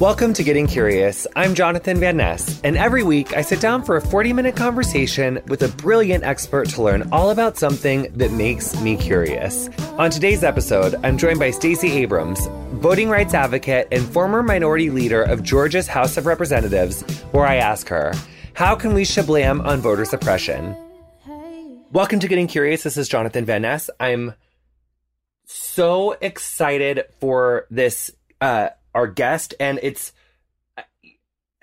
Welcome to Getting Curious. I'm Jonathan Van Ness, and every week I sit down for a 40 minute conversation with a brilliant expert to learn all about something that makes me curious. On today's episode, I'm joined by Stacey Abrams, voting rights advocate and former minority leader of Georgia's House of Representatives, where I ask her, How can we shablam on voter suppression? Welcome to Getting Curious. This is Jonathan Van Ness. I'm so excited for this uh, our guest, and it's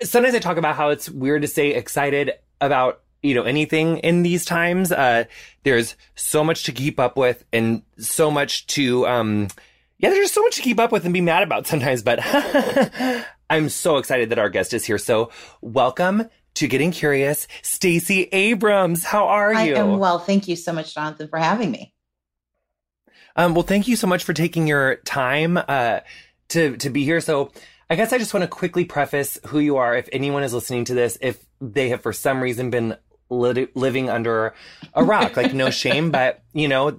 sometimes I talk about how it's weird to say excited about you know anything in these times. Uh, there's so much to keep up with, and so much to um, yeah, there's so much to keep up with and be mad about sometimes. But I'm so excited that our guest is here. So welcome to Getting Curious, Stacey Abrams. How are you? I am well. Thank you so much, Jonathan, for having me. Um, well, thank you so much for taking your time. Uh, to to be here. So I guess I just want to quickly preface who you are. If anyone is listening to this, if they have for some reason been li- living under a rock, like no shame, but you know,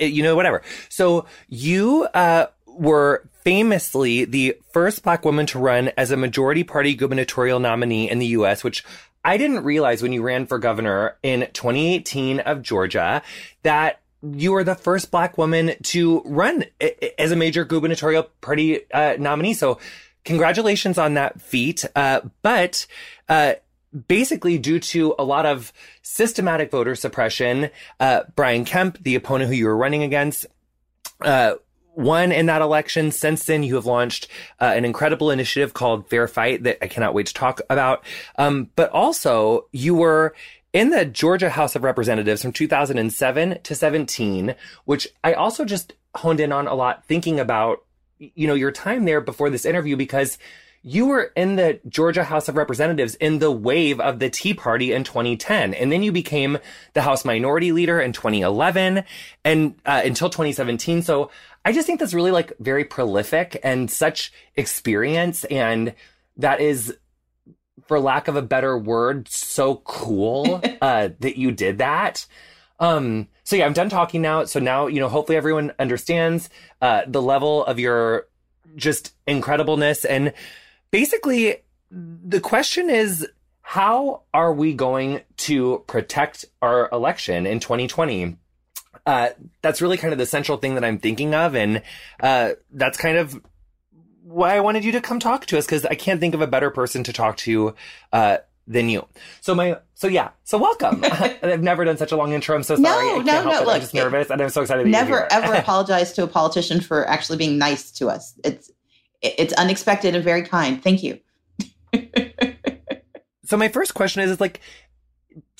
you know, whatever. So you uh, were famously the first black woman to run as a majority party gubernatorial nominee in the U.S., which I didn't realize when you ran for governor in 2018 of Georgia that you are the first black woman to run as a major gubernatorial party uh, nominee. So congratulations on that feat. Uh, but, uh, basically due to a lot of systematic voter suppression, uh, Brian Kemp, the opponent who you were running against, uh, won in that election. Since then, you have launched uh, an incredible initiative called Fair Fight that I cannot wait to talk about. Um, but also, you were in the Georgia House of Representatives from 2007 to 17, which I also just honed in on a lot thinking about, you know, your time there before this interview because you were in the Georgia House of Representatives in the wave of the Tea Party in 2010. And then you became the House Minority Leader in 2011 and uh, until 2017. So I just think that's really like very prolific and such experience. And that is for lack of a better word, so cool uh, that you did that. Um, so yeah, I'm done talking now. So now, you know, hopefully everyone understands uh, the level of your just incredibleness. And basically, the question is, how are we going to protect our election in 2020? Uh, that's really kind of the central thing that I'm thinking of. And uh, that's kind of why I wanted you to come talk to us because I can't think of a better person to talk to uh, than you. So my so yeah, so welcome. I've never done such a long intro. I'm so sorry. No, no, no. Look, I'm just nervous, and I'm so excited. To be here. Never ever apologize to a politician for actually being nice to us. It's it's unexpected and very kind. Thank you. so my first question is, is like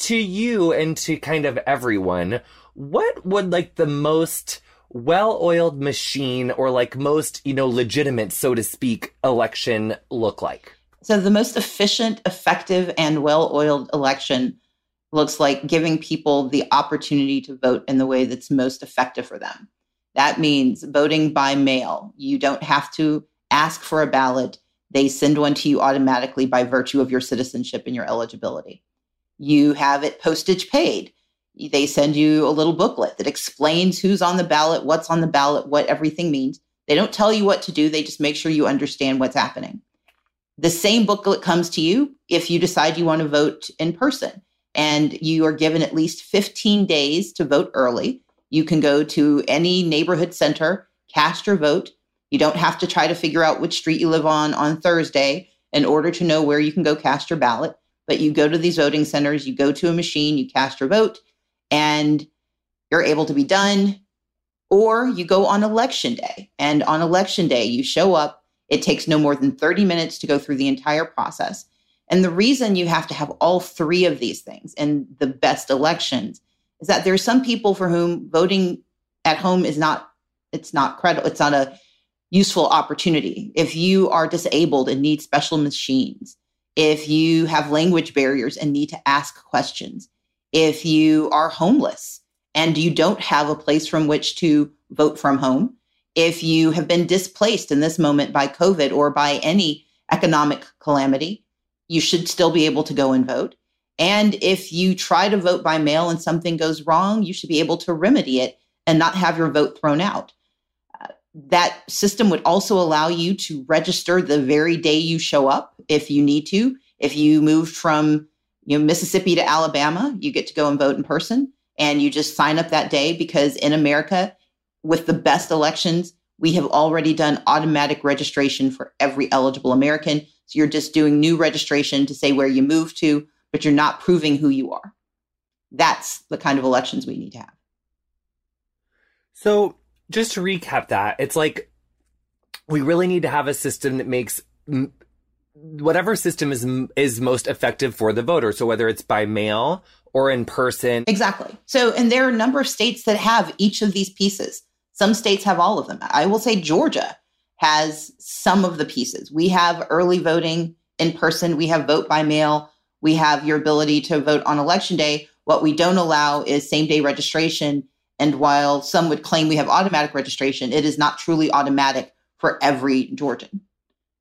to you and to kind of everyone, what would like the most well-oiled machine or like most, you know, legitimate, so to speak, election look like? So the most efficient, effective, and well-oiled election looks like giving people the opportunity to vote in the way that's most effective for them. That means voting by mail. You don't have to ask for a ballot. They send one to you automatically by virtue of your citizenship and your eligibility. You have it postage paid they send you a little booklet that explains who's on the ballot, what's on the ballot, what everything means. They don't tell you what to do, they just make sure you understand what's happening. The same booklet comes to you if you decide you want to vote in person and you are given at least 15 days to vote early. You can go to any neighborhood center, cast your vote. You don't have to try to figure out which street you live on on Thursday in order to know where you can go cast your ballot. But you go to these voting centers, you go to a machine, you cast your vote, and you're able to be done. Or you go on election day, and on election day, you show up. It takes no more than 30 minutes to go through the entire process. And the reason you have to have all three of these things in the best elections is that there are some people for whom voting at home is not it's not credible it's not a useful opportunity if you are disabled and need special machines if you have language barriers and need to ask questions if you are homeless and you don't have a place from which to vote from home, if you have been displaced in this moment by COVID or by any economic calamity, you should still be able to go and vote. And if you try to vote by mail and something goes wrong, you should be able to remedy it and not have your vote thrown out. Uh, that system would also allow you to register the very day you show up if you need to. If you moved from you know Mississippi to Alabama, you get to go and vote in person and you just sign up that day because in America with the best elections, we have already done automatic registration for every eligible American. So you're just doing new registration to say where you moved to, but you're not proving who you are. That's the kind of elections we need to have. So just to recap that, it's like we really need to have a system that makes whatever system is is most effective for the voter. So whether it's by mail or in person. Exactly. So and there are a number of states that have each of these pieces. Some states have all of them. I will say Georgia has some of the pieces. We have early voting in person, we have vote by mail, we have your ability to vote on election day. What we don't allow is same day registration and while some would claim we have automatic registration, it is not truly automatic for every Georgian.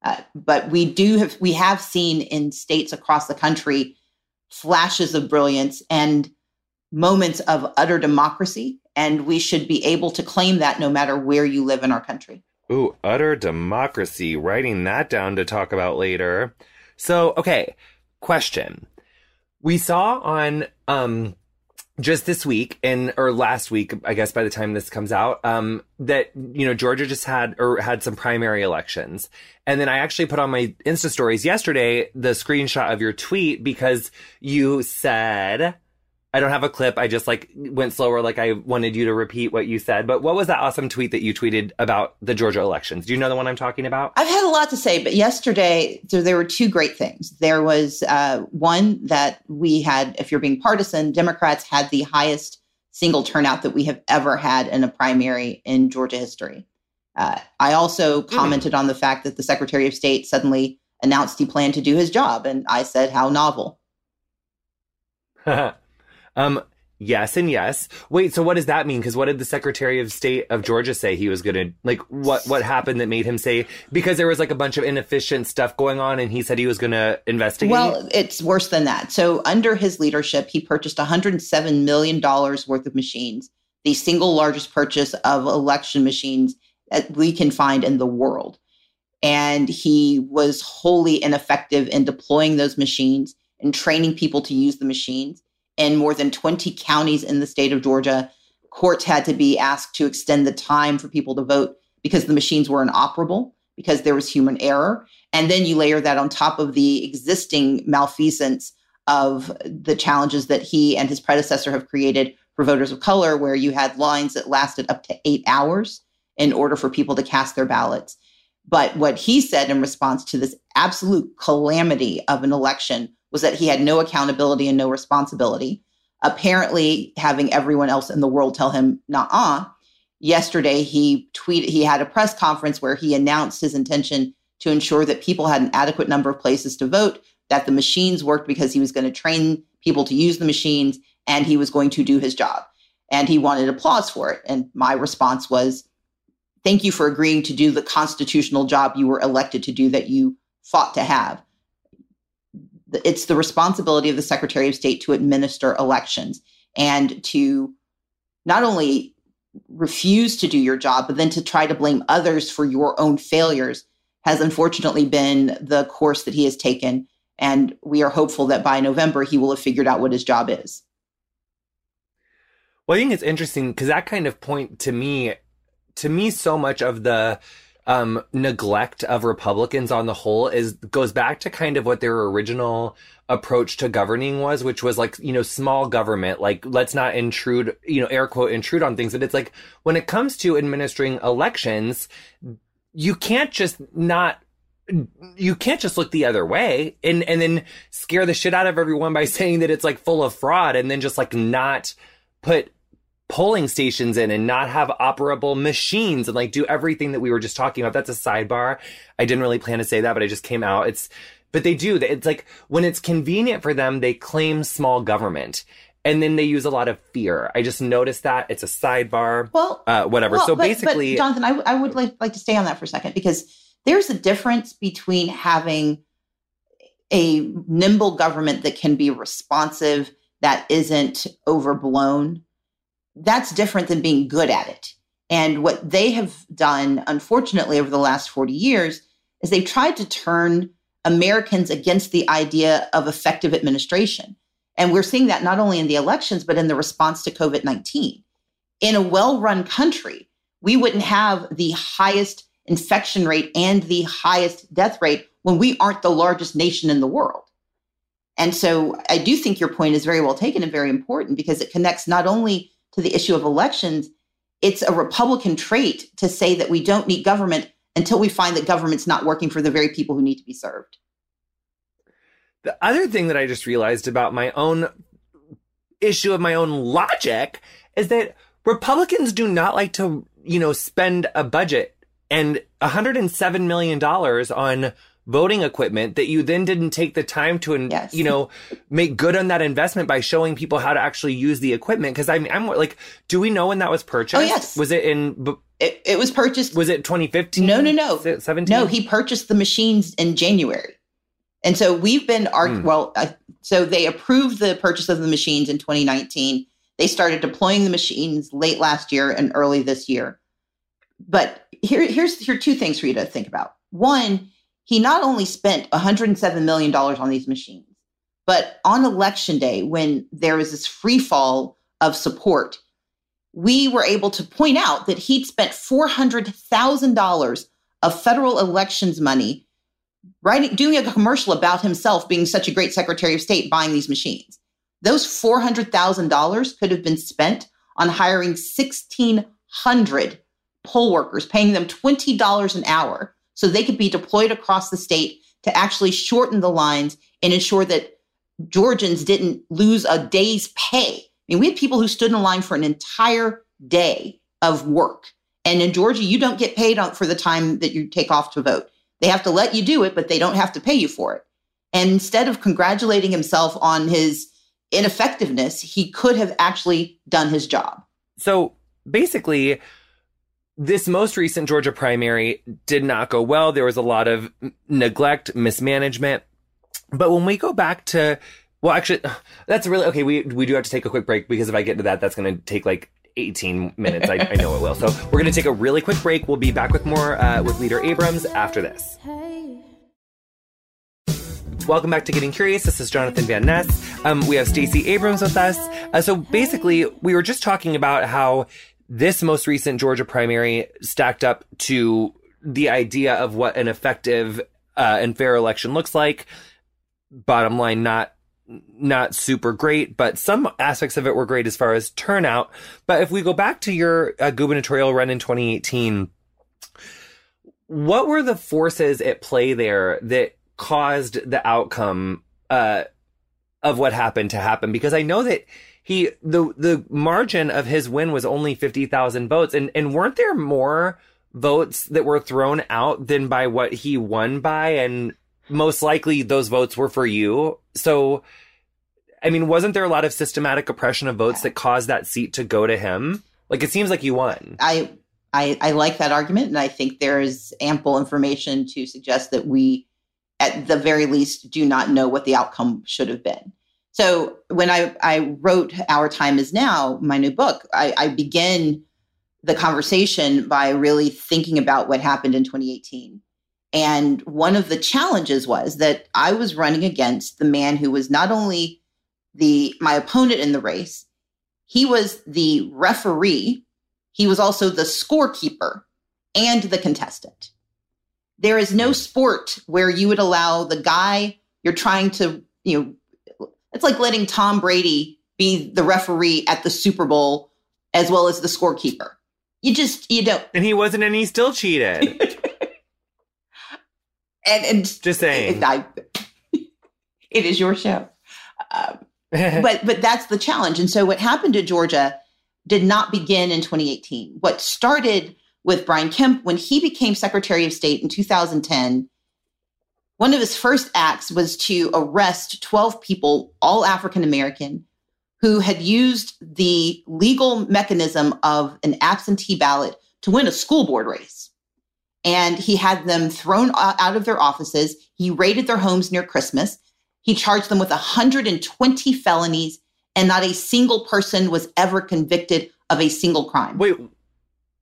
Uh, but we do have we have seen in states across the country flashes of brilliance and moments of utter democracy, and we should be able to claim that no matter where you live in our country. Ooh, utter democracy. Writing that down to talk about later. So, okay, question. We saw on um just this week and or last week, I guess by the time this comes out, um, that you know Georgia just had or had some primary elections, and then I actually put on my Insta stories yesterday the screenshot of your tweet because you said I don't have a clip. I just like went slower, like I wanted you to repeat what you said. But what was that awesome tweet that you tweeted about the Georgia elections? Do you know the one I'm talking about? I've had a lot to say, but yesterday so there were two great things. There was uh, one that we had, if you're being partisan, Democrats had the highest single turnout that we have ever had in a primary in Georgia history. Uh, I also hmm. commented mm. on the fact that the Secretary of State suddenly announced he planned to do his job, and I said, "How novel." Um, yes and yes. Wait, so what does that mean? Because what did the Secretary of State of Georgia say he was gonna like? What what happened that made him say? Because there was like a bunch of inefficient stuff going on, and he said he was gonna investigate. Well, it's worse than that. So under his leadership, he purchased 107 million dollars worth of machines, the single largest purchase of election machines that we can find in the world. And he was wholly ineffective in deploying those machines and training people to use the machines in more than 20 counties in the state of Georgia. Courts had to be asked to extend the time for people to vote because the machines were inoperable, because there was human error. And then you layer that on top of the existing malfeasance of the challenges that he and his predecessor have created for voters of color, where you had lines that lasted up to eight hours in order for people to cast their ballots. But what he said in response to this absolute calamity of an election was that he had no accountability and no responsibility. Apparently, having everyone else in the world tell him, nah, yesterday he tweeted, he had a press conference where he announced his intention to ensure that people had an adequate number of places to vote, that the machines worked because he was going to train people to use the machines and he was going to do his job. And he wanted applause for it. And my response was, thank you for agreeing to do the constitutional job you were elected to do that you fought to have it's the responsibility of the Secretary of State to administer elections and to not only refuse to do your job, but then to try to blame others for your own failures has unfortunately been the course that he has taken. And we are hopeful that by November, he will have figured out what his job is. Well, I think it's interesting because that kind of point to me, to me, so much of the um, neglect of Republicans on the whole is goes back to kind of what their original approach to governing was, which was like, you know, small government, like let's not intrude, you know, air quote, intrude on things. But it's like when it comes to administering elections, you can't just not you can't just look the other way and and then scare the shit out of everyone by saying that it's like full of fraud and then just like not put polling stations in and not have operable machines and like do everything that we were just talking about. That's a sidebar. I didn't really plan to say that, but I just came out. It's, but they do. It's like when it's convenient for them, they claim small government. And then they use a lot of fear. I just noticed that it's a sidebar. Well, uh, whatever. Well, so but, basically, but Jonathan, I, I would like, like to stay on that for a second because there's a difference between having a nimble government that can be responsive, that isn't overblown, that's different than being good at it. And what they have done, unfortunately, over the last 40 years is they've tried to turn Americans against the idea of effective administration. And we're seeing that not only in the elections, but in the response to COVID 19. In a well run country, we wouldn't have the highest infection rate and the highest death rate when we aren't the largest nation in the world. And so I do think your point is very well taken and very important because it connects not only to the issue of elections, it's a Republican trait to say that we don't need government until we find that government's not working for the very people who need to be served. The other thing that I just realized about my own issue of my own logic is that Republicans do not like to, you know, spend a budget and $107 million on voting equipment that you then didn't take the time to, yes. you know, make good on that investment by showing people how to actually use the equipment. Cause I mean, I'm like, do we know when that was purchased? Oh, yes. Was it in, it, it was purchased. Was it 2015? No, no, no. 17? No, he purchased the machines in January. And so we've been, arg- mm. well, uh, so they approved the purchase of the machines in 2019. They started deploying the machines late last year and early this year. But here, here's here are two things for you to think about. One, he not only spent $107 million on these machines, but on election day, when there was this free fall of support, we were able to point out that he'd spent $400,000 of federal elections money writing, doing a commercial about himself being such a great Secretary of State buying these machines. Those $400,000 could have been spent on hiring 1,600 poll workers, paying them $20 an hour so they could be deployed across the state to actually shorten the lines and ensure that Georgians didn't lose a day's pay. I mean, we had people who stood in line for an entire day of work. And in Georgia, you don't get paid for the time that you take off to vote. They have to let you do it, but they don't have to pay you for it. And instead of congratulating himself on his ineffectiveness, he could have actually done his job. So basically, this most recent Georgia primary did not go well. There was a lot of neglect, mismanagement. But when we go back to, well, actually, that's really okay. We we do have to take a quick break because if I get to that, that's going to take like 18 minutes. I, I, know it will. So we're going to take a really quick break. We'll be back with more uh, with Leader Abrams after this. Welcome back to Getting Curious. This is Jonathan Van Ness. Um, we have Stacey Abrams with us. Uh, so basically, we were just talking about how this most recent Georgia primary stacked up to the idea of what an effective uh, and fair election looks like. Bottom line, not not super great, but some aspects of it were great as far as turnout. But if we go back to your uh, gubernatorial run in 2018, what were the forces at play there that caused the outcome uh, of what happened to happen? Because I know that he the the margin of his win was only 50,000 votes and and weren't there more votes that were thrown out than by what he won by and most likely those votes were for you. So I mean, wasn't there a lot of systematic oppression of votes that caused that seat to go to him? Like it seems like you won. I I, I like that argument, and I think there is ample information to suggest that we, at the very least, do not know what the outcome should have been. So when I, I wrote Our Time Is Now, my new book, I, I begin the conversation by really thinking about what happened in 2018. And one of the challenges was that I was running against the man who was not only the my opponent in the race, he was the referee, he was also the scorekeeper and the contestant. There is no hmm. sport where you would allow the guy you're trying to, you know, it's like letting Tom Brady be the referee at the Super Bowl as well as the scorekeeper. You just you don't. And he wasn't, and he still cheated. and, and just saying, I, it is your show. Um, but but that's the challenge. And so what happened to Georgia did not begin in 2018. What started with Brian Kemp when he became Secretary of State in 2010 one of his first acts was to arrest 12 people, all African American, who had used the legal mechanism of an absentee ballot to win a school board race. And he had them thrown out of their offices. He raided their homes near Christmas. He charged them with 120 felonies, and not a single person was ever convicted of a single crime. Wait,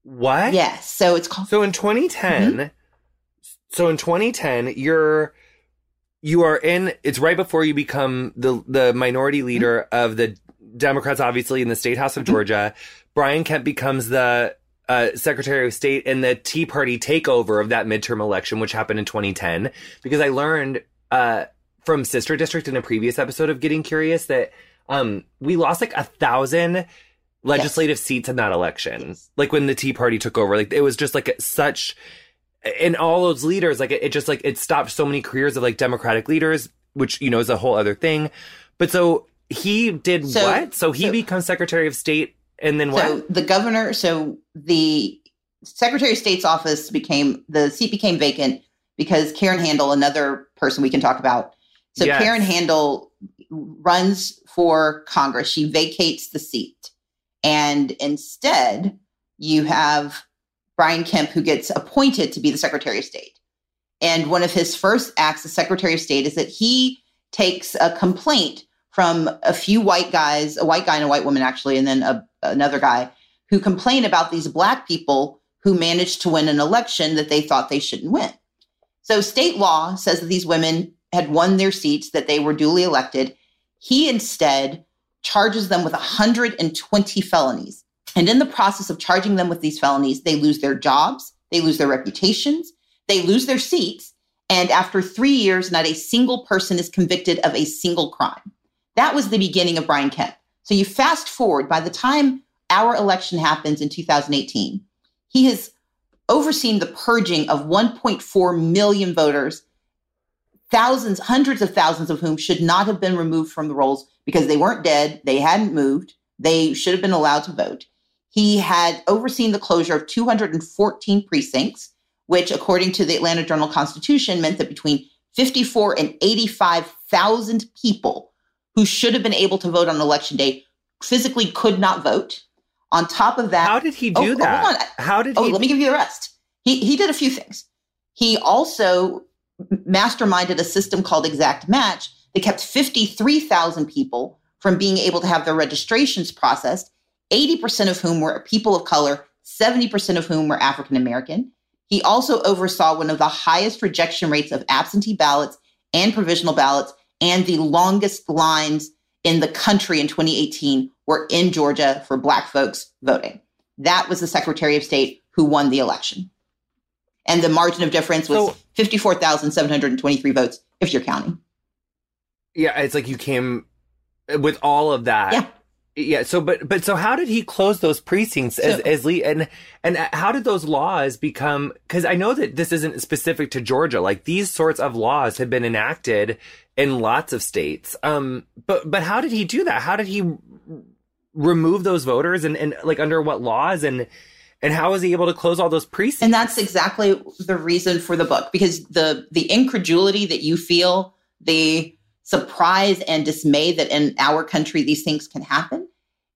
What? Yes. So it's called. So in 2010, Mm-hmm. So in 2010, you're you are in. It's right before you become the the minority Mm-hmm. leader of the Democrats, obviously in the state house of Georgia. Brian Kemp becomes the uh, Secretary of State in the Tea Party takeover of that midterm election, which happened in 2010. Because I learned uh, from Sister District in a previous episode of Getting Curious that um, we lost like a thousand legislative seats in that election. Yes. Like when the Tea Party took over, like it was just like such, and all those leaders, like it, it just like it stopped so many careers of like Democratic leaders, which you know is a whole other thing. But so he did So- what? So he so- becomes Secretary of State, and then what? So the governor, so the Secretary of State's office became the seat became vacant because Karen Handel, another person we can talk about. So Yes. Karen Handel runs for Congress. She vacates the seat. And instead, you have Brian Kemp, who gets appointed to be the Secretary of State. And one of his first acts as Secretary of State is that he takes a complaint from a few white guys, a white guy and a white woman, actually, and then a, another guy who complain about these black people who managed to win an election that they thought they shouldn't win. So state law says that these women had won their seats, that they were duly elected. He instead charges them with 120 felonies. And in the process of charging them with these felonies, they lose their jobs, they lose their reputations, they lose their seats. And after three years, not a single person is convicted of a single crime. That was the beginning of Brian Kemp. So you fast forward, by the time our election happens in 2018, he has overseen the purging of 1.4 million voters, thousands, hundreds of thousands of whom should not have been removed from the rolls because they weren't dead, they hadn't moved, they should have been allowed to vote. He had overseen the closure of 214 precincts, which, according to the Atlanta Journal Constitution, meant that between 54 and 85,000 people who should have been able to vote on election day physically could not vote. On top of that, How did he Oh, do oh, that? hold on. How did Oh, he? let me give you the rest. He he did a few things. He also masterminded a system called Exact Match that kept 53,000 people from being able to have their registrations processed, 80% of whom were people of color, 70% of whom were African American. He also oversaw one of the highest rejection rates of absentee ballots and provisional ballots, and the longest lines in the country in 2018 were in Georgia for Black folks voting. That was the Secretary of State who won the election. And the margin of difference was So- 54,723 votes, if you're counting. yeah, it's like you came with all of that. Yeah. Yeah. So, but, but so how did he close those precincts as, So- as lead and, and how did those laws become, cause I know that this isn't specific to Georgia. Like these sorts of laws have been enacted in lots of states. Um, but, but how did he do that? How did he remove those voters and, and like under what laws and, and how was he able to close all those precincts? And that's exactly the reason for the book because the the incredulity that you feel, the surprise and dismay that in our country these things can happen,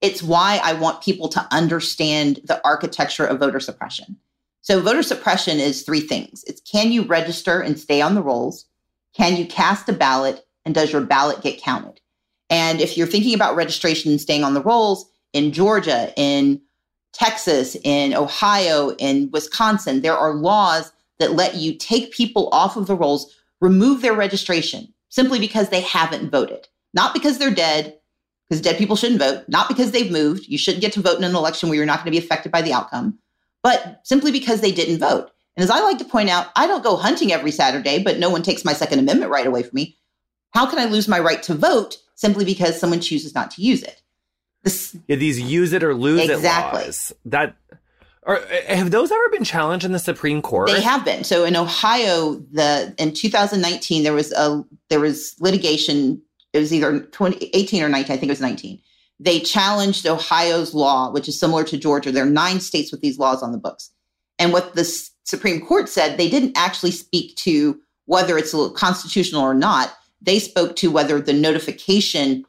it's why I want people to understand the architecture of voter suppression. So voter suppression is three things. It's can you register and stay on the rolls? Can you cast a ballot and does your ballot get counted? And if you're thinking about registration and staying on the rolls in Georgia, in Texas, in Ohio, in Wisconsin, there are laws that let you take people off of the rolls, remove their registration simply because they haven't voted. Not because they're dead, because dead people shouldn't vote, not because they've moved. You shouldn't get to vote in an election where you're not going to be affected by the outcome, but simply because they didn't vote. And as I like to point out, I don't go hunting every Saturday, but no one takes my Second Amendment right away from me. How can I lose my right to vote simply because someone chooses not to use it? This, Yeah, these use it or lose Exactly. it laws. That are uh, have those ever been challenged in the Supreme Court? They have been. So in Ohio, the in 2019 there was a there was litigation. It was either 2018 or 19. I think it was 19. They challenged Ohio's law, which is similar to Georgia. There are nine states with these laws on the books. And what the S- Supreme Court said, they didn't actually speak to whether it's constitutional or not. They spoke to whether the notification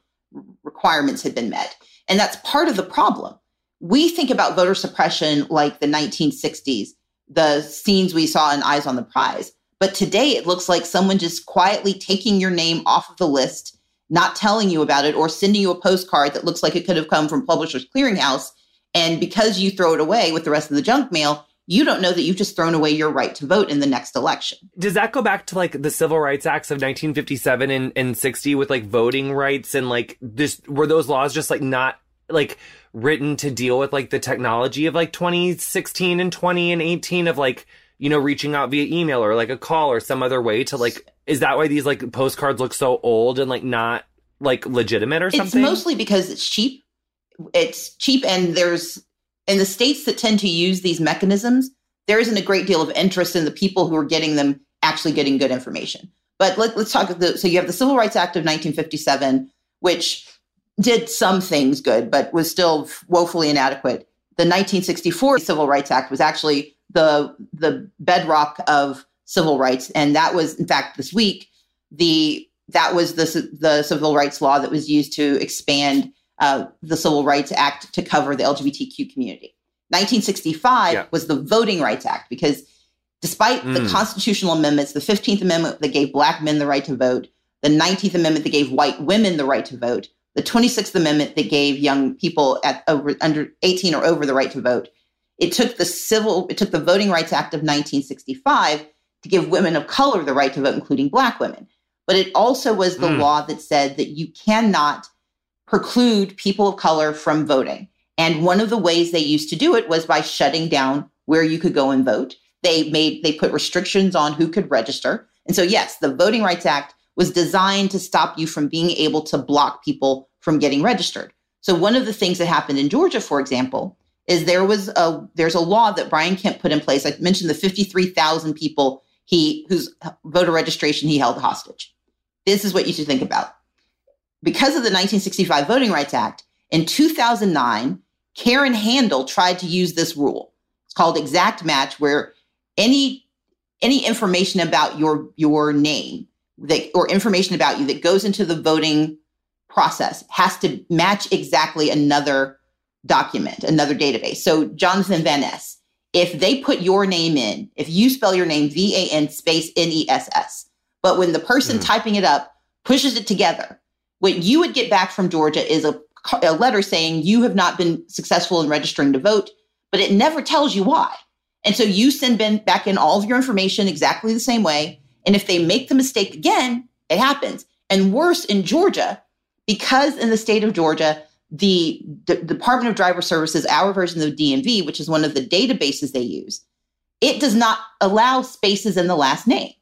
requirements had been met. And that's part of the problem. We think about voter suppression like the 1960s, the scenes we saw in Eyes on the Prize. But today it looks like someone just quietly taking your name off of the list, not telling you about it, or sending you a postcard that looks like it could have come from Publishers Clearinghouse And because you throw it away with the rest of the junk mail, you don't know that you've just thrown away your right to vote in the next election. Does that go back to like the civil rights acts of 1957 and, and 60 with like voting rights and like this were those laws just like not like written to deal with like the technology of like 2016 and 20 and 18 of like you know reaching out via email or like a call or some other way to like is that why these like postcards look so old and like not like legitimate or something? It's mostly because it's cheap. It's cheap and there's in the states that tend to use these mechanisms, there isn't a great deal of interest in the people who are getting them actually getting good information. But let, us talk. The, so you have the Civil Rights Act of 1957, which did some things good, but was still woefully inadequate. The 1964 Civil Rights Act was actually the the bedrock of civil rights, and that was, in fact, this week the that was the the civil rights law that was used to expand uh, the Civil Rights Act to cover the LGBTQ community. 1965 yeah. was the Voting Rights Act because despite mm. the constitutional amendments, the 15th Amendment that gave black men the right to vote, the 19th Amendment that gave white women the right to vote, the 26th Amendment that gave young people at over under 18 or over the right to vote. It took the civil it took the Voting Rights Act of 1965 to give women of color the right to vote including black women. But it also was the mm. law that said that you cannot preclude people of color from voting. And one of the ways they used to do it was by shutting down where you could go and vote. They made they put restrictions on who could register. And so yes, the Voting Rights Act was designed to stop you from being able to block people from getting registered. So one of the things that happened in Georgia, for example, is there was a there's a law that Brian Kemp put in place. I mentioned the 53,000 people he whose voter registration he held hostage. This is what you should think about because of the 1965 Voting Rights Act, in 2009, Karen Handel tried to use this rule. It's called exact match, where any any information about your your name that or information about you that goes into the voting process has to match exactly another document, another database. So Jonathan Van Ness, if they put your name in, if you spell your name V A N space N E S S, but when the person mm. typing it up pushes it together, what you would get back from Georgia is a, a letter saying you have not been successful in registering to vote, but it never tells you why. And so you send ben, back in all of your information exactly the same way. And if they make the mistake again, it happens. And worse, in Georgia, because in the state of Georgia, the D- Department of Driver Services, our version of the DMV, which is one of the databases they use, it does not allow spaces in the last name.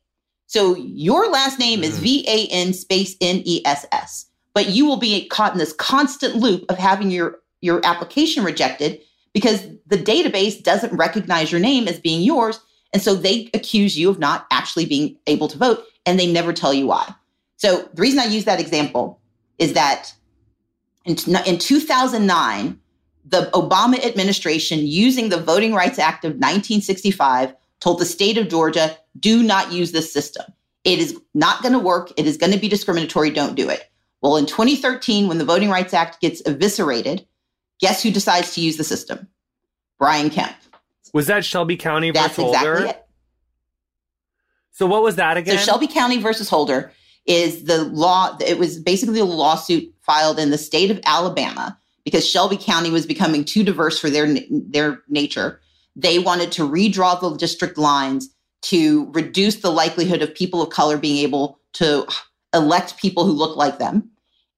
So your last name is mm. V A N space N E S S but you will be caught in this constant loop of having your your application rejected because the database doesn't recognize your name as being yours and so they accuse you of not actually being able to vote and they never tell you why. So the reason i use that example is that in, in 2009 the obama administration using the voting rights act of 1965 told the state of georgia do not use this system. It is not going to work. It is going to be discriminatory. Don't do it. Well, in 2013, when the Voting Rights Act gets eviscerated, guess who decides to use the system? Brian Kemp. Was that Shelby County versus That's exactly Holder? It. So what was that again? So Shelby County versus Holder is the law. It was basically a lawsuit filed in the state of Alabama because Shelby County was becoming too diverse for their their nature. They wanted to redraw the district lines to reduce the likelihood of people of color being able to elect people who look like them.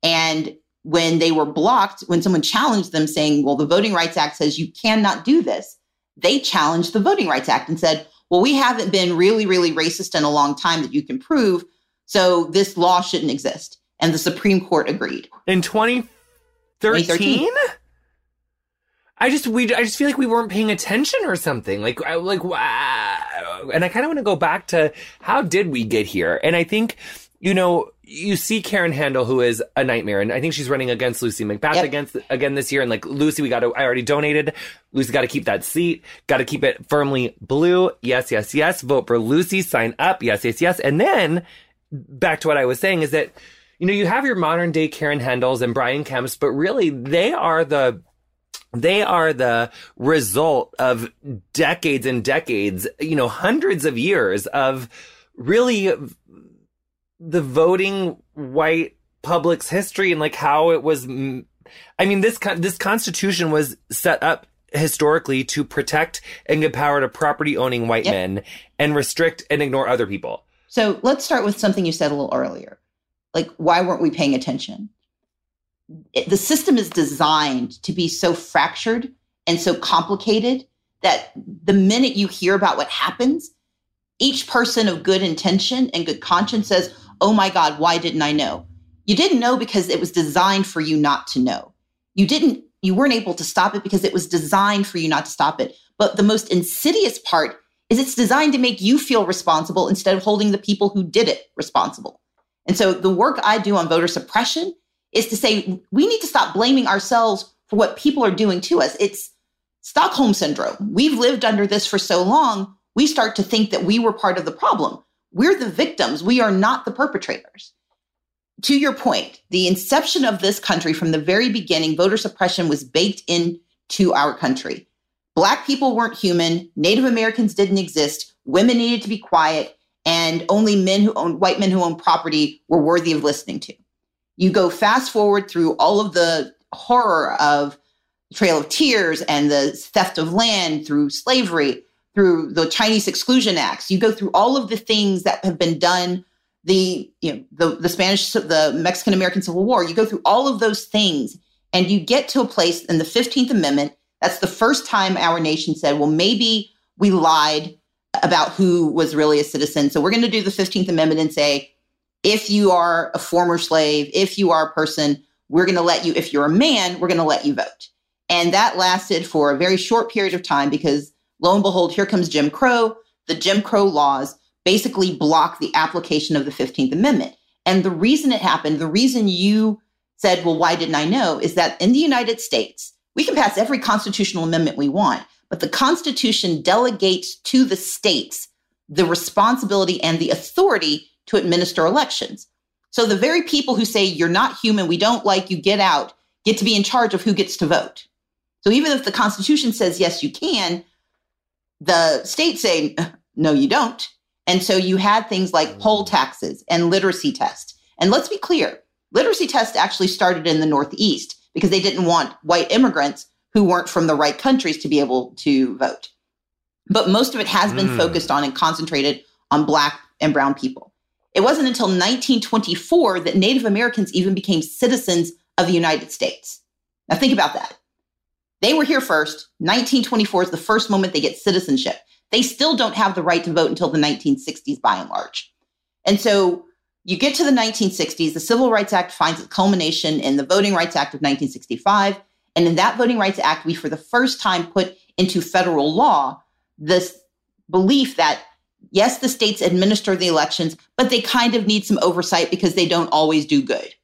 And when they were blocked, when someone challenged them saying, well, the Voting Rights Act says you cannot do this, they challenged the Voting Rights Act and said, well, we haven't been really, really racist in a long time that you can prove. So this law shouldn't exist. And the Supreme Court agreed. In 2013? 2013? I just we I just feel like we weren't paying attention or something. Like I, like wow. And I kind of want to go back to how did we get here? And I think you know, you see Karen Handel, who is a nightmare, and I think she's running against Lucy McBath yep. against again this year. And like Lucy, we got to. I already donated. Lucy got to keep that seat. Got to keep it firmly blue. Yes, yes, yes. Vote for Lucy. Sign up. Yes, yes, yes. And then back to what I was saying is that you know you have your modern day Karen Handels and Brian Kemps, but really they are the they are the result of decades and decades, you know, hundreds of years of really the voting white public's history and like how it was I mean, this this Constitution was set up historically to protect and give power to property owning white yep. men and restrict and ignore other people. So let's start with something you said a little earlier. Like, why weren't we paying attention? It, the system is designed to be so fractured and so complicated that the minute you hear about what happens, each person of good intention and good conscience says, Oh my God, why didn't I know? You didn't know because it was designed for you not to know. You didn't, you weren't able to stop it because it was designed for you not to stop it. But the most insidious part is it's designed to make you feel responsible instead of holding the people who did it responsible. And so the work I do on voter suppression is to say we need to stop blaming ourselves for what people are doing to us. It's Stockholm syndrome. We've lived under this for so long, we start to think that we were part of the problem. We're the victims, we are not the perpetrators. To your point, the inception of this country from the very beginning, voter suppression was baked into our country. Black people weren't human, Native Americans didn't exist, women needed to be quiet, and only men who owned white men who owned property were worthy of listening to. You go fast forward through all of the horror of Trail of Tears and the theft of land through slavery, through the Chinese Exclusion Acts. You go through all of the things that have been done, the you know the the Spanish, the Mexican American Civil War. You go through all of those things, and you get to a place in the Fifteenth Amendment. That's the first time our nation said, "Well, maybe we lied about who was really a citizen." So we're going to do the Fifteenth Amendment and say, if you are a former slave, if you are a person, we're going to let you. If you're a man, we're going to let you vote. And that lasted for a very short period of time because lo and behold, here comes Jim Crow. The Jim Crow laws basically block the application of the 15th Amendment. And the reason it happened, the reason you said, well, why didn't I know, is that in the United States, we can pass every constitutional amendment we want, but the Constitution delegates to the states the responsibility and the authority to administer elections. So the very people who say, you're not human, we don't like you, get out, get to be in charge of who gets to vote. So even if the Constitution says, yes, you can, the states say, no, you don't. And so you had things like poll mm-hmm. taxes and literacy tests. And let's be clear literacy tests actually started in the Northeast because they didn't want white immigrants who weren't from the right countries to be able to vote. But most of it has been mm. focused on and concentrated on Black and Brown people. It wasn't until 1924 that Native Americans even became citizens of the United States. Now, think about that. They were here first. 1924 is the first moment they get citizenship. They still don't have the right to vote until the 1960s by and large. And so you get to the 1960s, the Civil Rights Act finds its culmination in the Voting Rights Act of 1965. And in that Voting Rights Act, we for the first time put into federal law this belief that yes, the states administer the elections, but they kind of need some oversight because they don't always do good.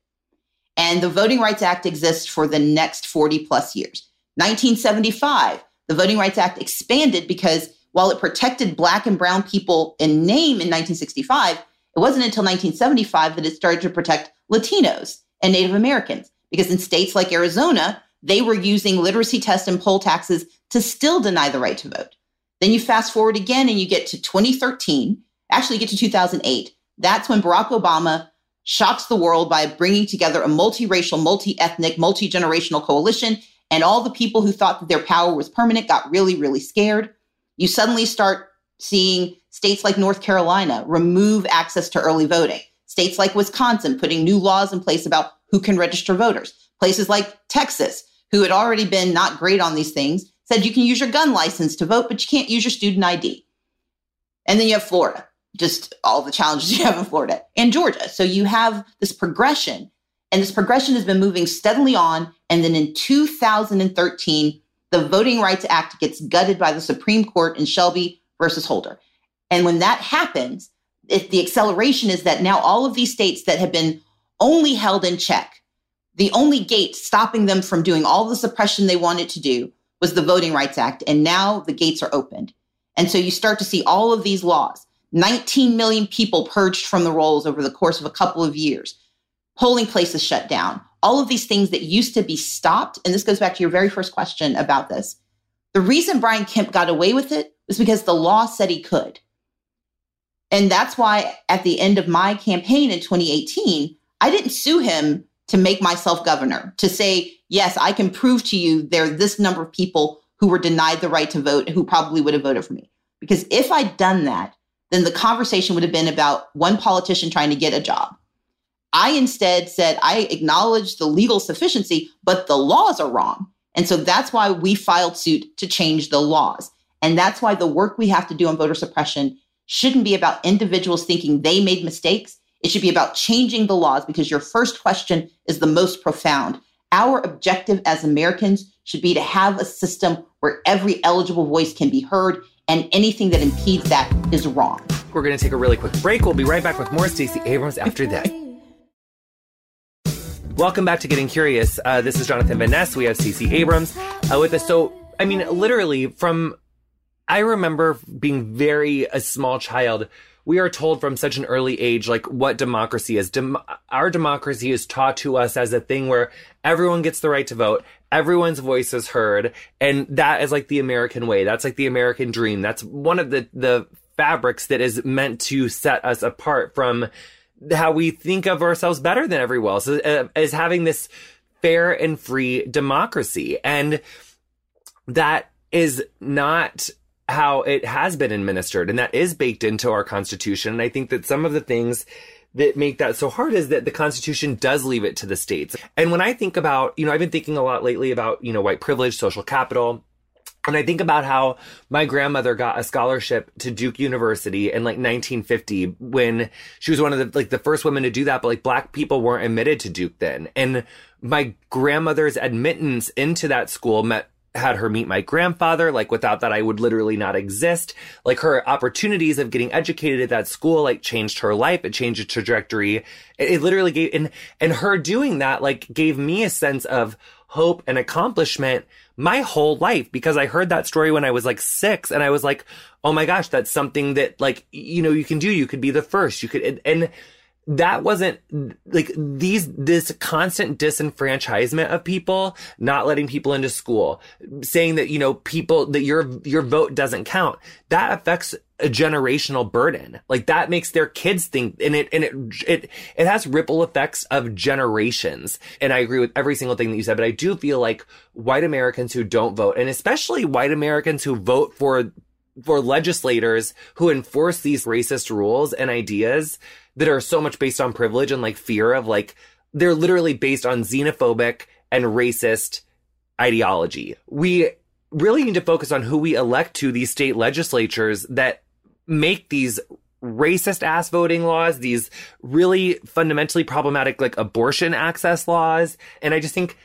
And the Voting Rights Act exists for the next 40 plus years. 1975, the Voting Rights Act expanded because while it protected Black and Brown people in name in 1965, it wasn't until 1975 that it started to protect Latinos and Native Americans. Because in states like Arizona, they were using literacy tests and poll taxes to still deny the right to vote. Then you fast forward again and you get to 2013, actually, get to 2008. That's when Barack Obama shocks the world by bringing together a multiracial, multi ethnic, multi generational coalition and all the people who thought that their power was permanent got really, really scared. You suddenly start seeing states like North Carolina remove access to early voting, states like Wisconsin putting new laws in place about who can register voters, places like Texas, who had already been not great on these things, said you can use your gun license to vote, but you can't use your student ID. And then you have Florida, just all the challenges you have in Florida and Georgia. So you have this progression and this progression has been moving steadily on. And then in 2013, the Voting Rights Act gets gutted by the Supreme Court in Shelby versus Holder. And when that happens, the acceleration is that now all of these states that have been only held in check, the only gate stopping them from doing all the suppression they wanted to do was the Voting Rights Act. And now the gates are opened. And so you start to see all of these laws 19 million people purged from the rolls over the course of a couple of years polling places shut down, all of these things that used to be stopped. And this goes back to your very first question about this. The reason Brian Kemp got away with it was because the law said he could. And that's why at the end of my campaign in 2018, I didn't sue him to make myself governor, to say, yes, I can prove to you there are this number of people who were denied the right to vote who probably would have voted for me. Because if I'd done that, then the conversation would have been about one politician trying to get a job. I instead said, I acknowledge the legal sufficiency, but the laws are wrong. And so that's why we filed suit to change the laws. And that's why the work we have to do on voter suppression shouldn't be about individuals thinking they made mistakes. It should be about changing the laws because your first question is the most profound. Our objective as Americans should be to have a system where every eligible voice can be heard and anything that impedes that is wrong. We're going to take a really quick break. We'll be right back with more Stacey Abrams after that. Welcome back to Getting Curious. Uh, this is Jonathan Van Ness. We have Stacey Abrams uh, with us. So, I mean, literally from, I remember being very a small child. We are told from such an early age, like what democracy is. Dem- our democracy is taught to us as a thing where everyone gets the right to vote everyone's voice is heard and that is like the american way that's like the american dream that's one of the the fabrics that is meant to set us apart from how we think of ourselves better than everyone else uh, is having this fair and free democracy and that is not how it has been administered and that is baked into our constitution and i think that some of the things that make that so hard is that the Constitution does leave it to the states. And when I think about, you know, I've been thinking a lot lately about, you know, white privilege, social capital, and I think about how my grandmother got a scholarship to Duke University in like 1950 when she was one of the like the first women to do that, but like black people weren't admitted to Duke then. And my grandmother's admittance into that school met had her meet my grandfather. Like without that, I would literally not exist. Like her opportunities of getting educated at that school, like changed her life. It changed the trajectory. It, it literally gave, and, and her doing that, like gave me a sense of hope and accomplishment my whole life because I heard that story when I was like six and I was like, oh my gosh, that's something that like, you know, you can do. You could be the first. You could, and, and that wasn't like these this constant disenfranchisement of people not letting people into school saying that you know people that your your vote doesn't count that affects a generational burden like that makes their kids think and it and it it it has ripple effects of generations and i agree with every single thing that you said but i do feel like white americans who don't vote and especially white americans who vote for for legislators who enforce these racist rules and ideas that are so much based on privilege and like fear of like they're literally based on xenophobic and racist ideology. We really need to focus on who we elect to these state legislatures that make these racist ass voting laws, these really fundamentally problematic like abortion access laws. And I just think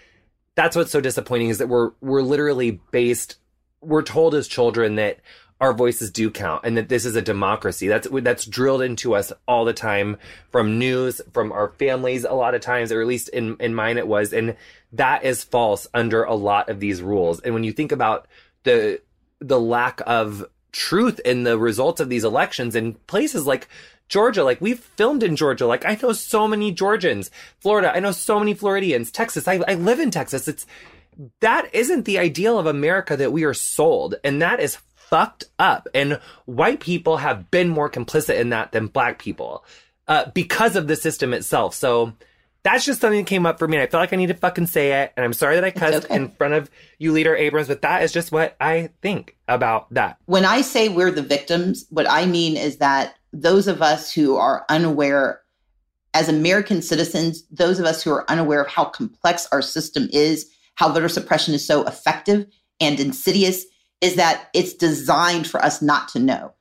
that's what's so disappointing is that we're we're literally based we're told as children that our voices do count and that this is a democracy. That's that's drilled into us all the time from news, from our families a lot of times, or at least in in mine it was. And that is false under a lot of these rules. And when you think about the the lack of truth in the results of these elections in places like Georgia, like we've filmed in Georgia. Like I know so many Georgians, Florida, I know so many Floridians, Texas. I, I live in Texas. It's that isn't the ideal of America that we are sold. And that is fucked up. And white people have been more complicit in that than black people uh, because of the system itself. So that's just something that came up for me. And I feel like I need to fucking say it. And I'm sorry that I cussed okay. in front of you, Leader Abrams, but that is just what I think about that. When I say we're the victims, what I mean is that those of us who are unaware as American citizens, those of us who are unaware of how complex our system is, how voter suppression is so effective and insidious, is that it's designed for us not to know.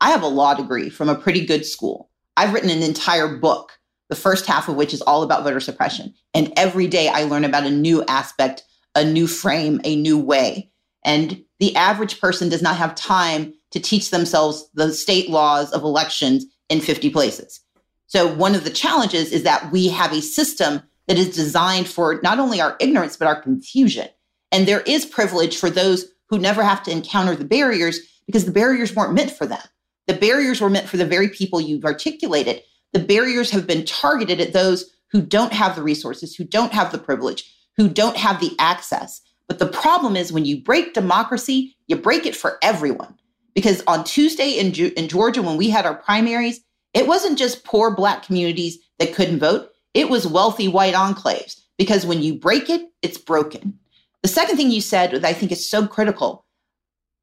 I have a law degree from a pretty good school. I've written an entire book, the first half of which is all about voter suppression. And every day I learn about a new aspect, a new frame, a new way. And the average person does not have time to teach themselves the state laws of elections in 50 places. So, one of the challenges is that we have a system that is designed for not only our ignorance, but our confusion. And there is privilege for those who never have to encounter the barriers because the barriers weren't meant for them. The barriers were meant for the very people you've articulated. The barriers have been targeted at those who don't have the resources, who don't have the privilege, who don't have the access. But the problem is when you break democracy, you break it for everyone. Because on Tuesday in, in Georgia, when we had our primaries, it wasn't just poor Black communities that couldn't vote, it was wealthy white enclaves because when you break it, it's broken. The second thing you said that I think is so critical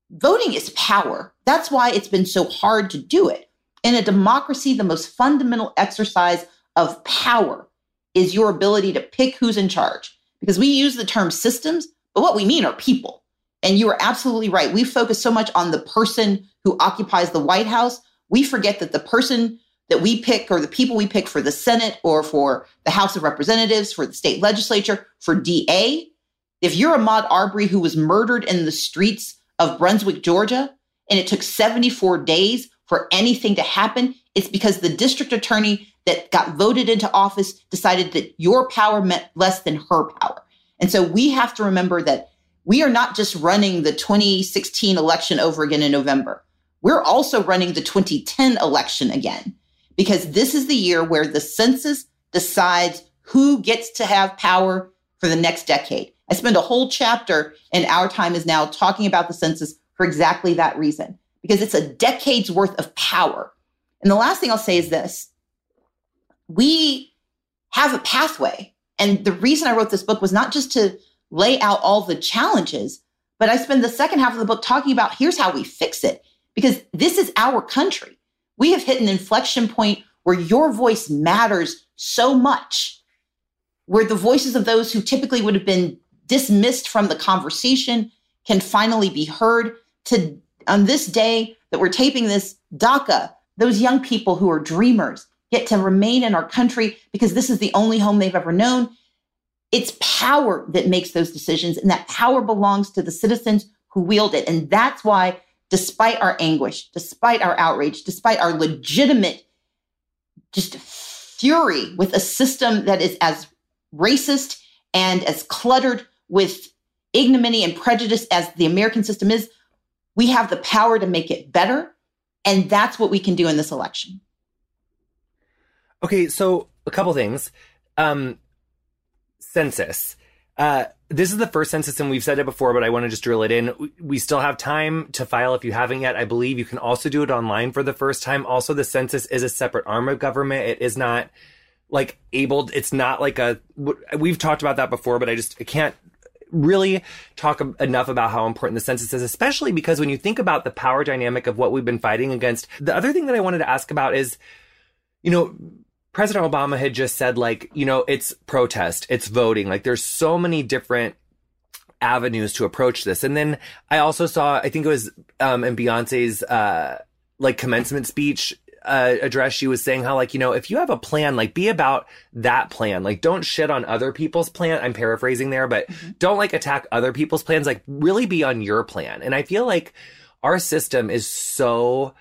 voting is power. That's why it's been so hard to do it. In a democracy, the most fundamental exercise of power is your ability to pick who's in charge. Because we use the term systems, but what we mean are people. And you are absolutely right. We focus so much on the person who occupies the White House. We forget that the person that we pick or the people we pick for the Senate or for the House of Representatives, for the state legislature, for DA, if you're Ahmaud Arbery who was murdered in the streets of Brunswick, Georgia, and it took 74 days for anything to happen, it's because the district attorney that got voted into office decided that your power meant less than her power. And so we have to remember that we are not just running the 2016 election over again in November. We're also running the 2010 election again because this is the year where the census decides who gets to have power for the next decade. I spend a whole chapter in Our Time is Now talking about the census for exactly that reason, because it's a decade's worth of power. And the last thing I'll say is this we have a pathway. And the reason I wrote this book was not just to lay out all the challenges, but I spend the second half of the book talking about here's how we fix it, because this is our country. We have hit an inflection point where your voice matters so much, where the voices of those who typically would have been dismissed from the conversation can finally be heard. To on this day that we're taping this, DACA, those young people who are dreamers get to remain in our country because this is the only home they've ever known. It's power that makes those decisions, and that power belongs to the citizens who wield it. And that's why, despite our anguish, despite our outrage, despite our legitimate just fury with a system that is as racist and as cluttered with ignominy and prejudice as the American system is, we have the power to make it better. And that's what we can do in this election. Okay, so a couple things. Um, census. Uh, this is the first census, and we've said it before, but I want to just drill it in. We still have time to file if you haven't yet. I believe you can also do it online for the first time. Also, the census is a separate arm of government. It is not like able. It's not like a. We've talked about that before, but I just I can't really talk enough about how important the census is, especially because when you think about the power dynamic of what we've been fighting against, the other thing that I wanted to ask about is, you know, President Obama had just said, like, you know, it's protest, it's voting. Like, there's so many different avenues to approach this. And then I also saw, I think it was um, in Beyonce's uh, like commencement speech, uh, address, she was saying how like, you know, if you have a plan, like be about that plan. Like don't shit on other people's plan. I'm paraphrasing there, but mm-hmm. don't like attack other people's plans. Like really be on your plan. And I feel like our system is so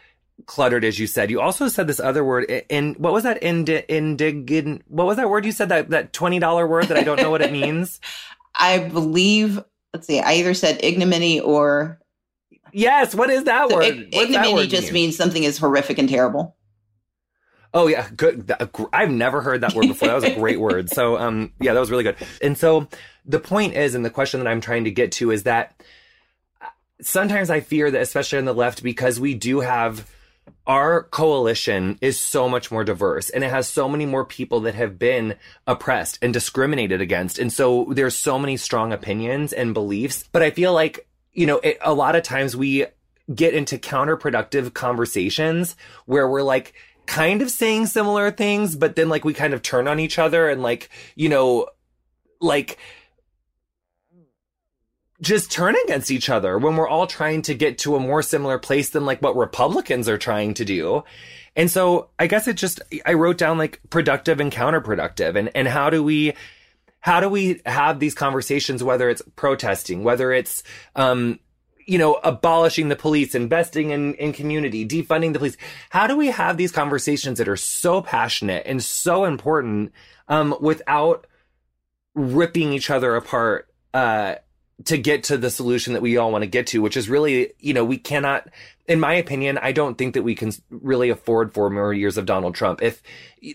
cluttered as you said. You also said this other word in what was that indi- indigin what was that word you said that that $20 word that I don't know what it means? I believe let's see. I either said ignominy or Yes, what is that so word? Ig- ignominy word just mean? means something is horrific and terrible. Oh yeah, good. I've never heard that word before. That was a great word. So um yeah, that was really good. And so the point is and the question that I'm trying to get to is that uh, sometimes I fear that especially on the left because we do have our coalition is so much more diverse and it has so many more people that have been oppressed and discriminated against. And so there's so many strong opinions and beliefs. But I feel like you know, it, a lot of times we get into counterproductive conversations where we're like kind of saying similar things, but then like we kind of turn on each other and like, you know, like just turn against each other when we're all trying to get to a more similar place than like what Republicans are trying to do. And so I guess it just, I wrote down like productive and counterproductive and, and how do we, how do we have these conversations, whether it's protesting, whether it's, um, you know, abolishing the police, investing in, in community, defunding the police. How do we have these conversations that are so passionate and so important, um, without ripping each other apart, uh, to get to the solution that we all want to get to, which is really, you know, we cannot, in my opinion, I don't think that we can really afford four more years of Donald Trump. If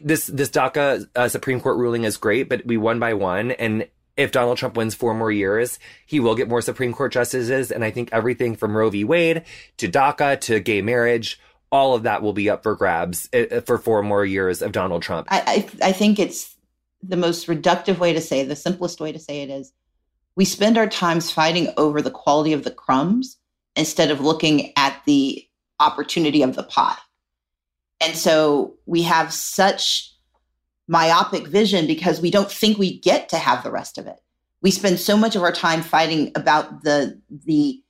this, this DACA uh, Supreme Court ruling is great, but we won by one. And if Donald Trump wins four more years, he will get more Supreme Court justices. And I think everything from Roe v. Wade to DACA to gay marriage, all of that will be up for grabs uh, for four more years of Donald Trump. I, I, I think it's the most reductive way to say, the simplest way to say it is we spend our times fighting over the quality of the crumbs instead of looking at the opportunity of the pot. And so we have such myopic vision because we don't think we get to have the rest of it. We spend so much of our time fighting about the the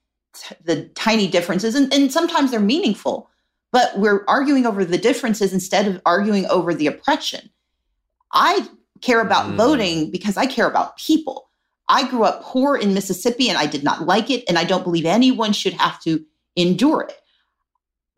the tiny differences and, and sometimes they're meaningful, but we're arguing over the differences instead of arguing over the oppression. I care about mm. voting because I care about people. I grew up poor in Mississippi and I did not like it, and I don't believe anyone should have to endure it.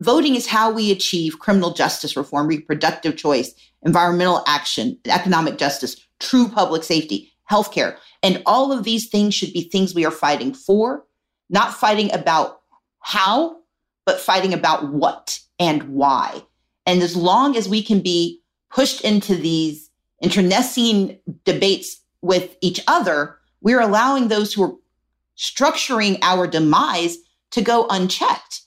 Voting is how we achieve criminal justice reform, reproductive choice, environmental action, economic justice, true public safety, healthcare. And all of these things should be things we are fighting for, not fighting about how, but fighting about what and why. And as long as we can be pushed into these internecine debates with each other, we're allowing those who are structuring our demise to go unchecked.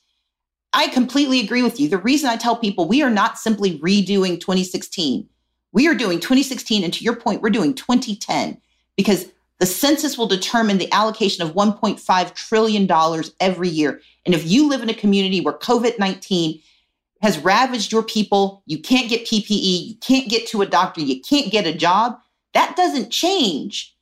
I completely agree with you. The reason I tell people we are not simply redoing 2016, we are doing 2016. And to your point, we're doing 2010 because the census will determine the allocation of $1.5 trillion every year. And if you live in a community where COVID 19 has ravaged your people, you can't get PPE, you can't get to a doctor, you can't get a job, that doesn't change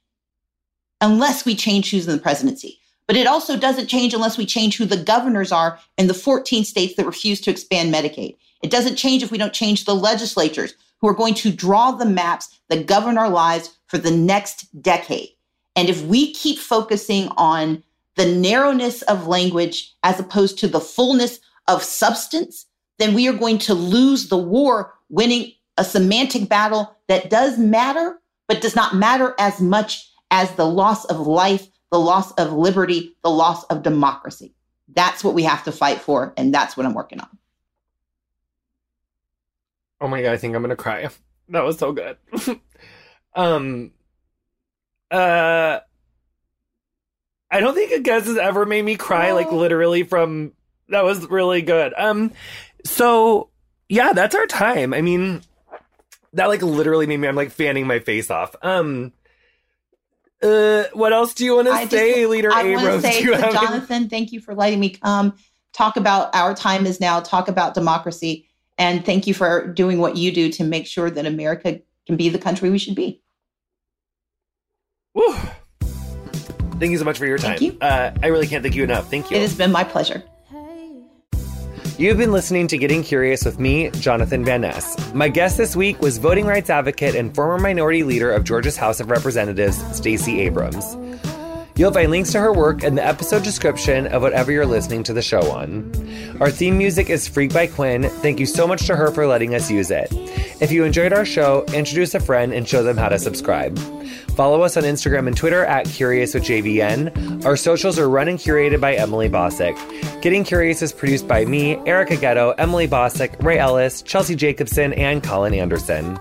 unless we change who's in the presidency. But it also doesn't change unless we change who the governors are in the 14 states that refuse to expand Medicaid. It doesn't change if we don't change the legislatures who are going to draw the maps that govern our lives for the next decade. And if we keep focusing on the narrowness of language as opposed to the fullness of substance, then we are going to lose the war winning a semantic battle that does matter, but does not matter as much as the loss of life the loss of liberty, the loss of democracy. That's what we have to fight for. And that's what I'm working on. Oh my God, I think I'm going to cry. That was so good. um, uh, I don't think a guest has ever made me cry, oh. like literally from, that was really good. Um, so yeah, that's our time. I mean, that like literally made me, I'm like fanning my face off. Um, uh, what else do you want to say, just, Leader I Abrams? Say to Jonathan, thank you for letting me come talk about our time is now, talk about democracy, and thank you for doing what you do to make sure that America can be the country we should be. Woo. Thank you so much for your time. Thank you. Uh, I really can't thank you enough. Thank you. It has been my pleasure. You've been listening to Getting Curious with me, Jonathan Van Ness. My guest this week was voting rights advocate and former minority leader of Georgia's House of Representatives, Stacey Abrams. You'll find links to her work in the episode description of whatever you're listening to the show on. Our theme music is Freak by Quinn. Thank you so much to her for letting us use it. If you enjoyed our show, introduce a friend and show them how to subscribe. Follow us on Instagram and Twitter at Curious with JVN. Our socials are run and curated by Emily Bossak. Getting Curious is produced by me, Erica Getto, Emily Bossak, Ray Ellis, Chelsea Jacobson, and Colin Anderson.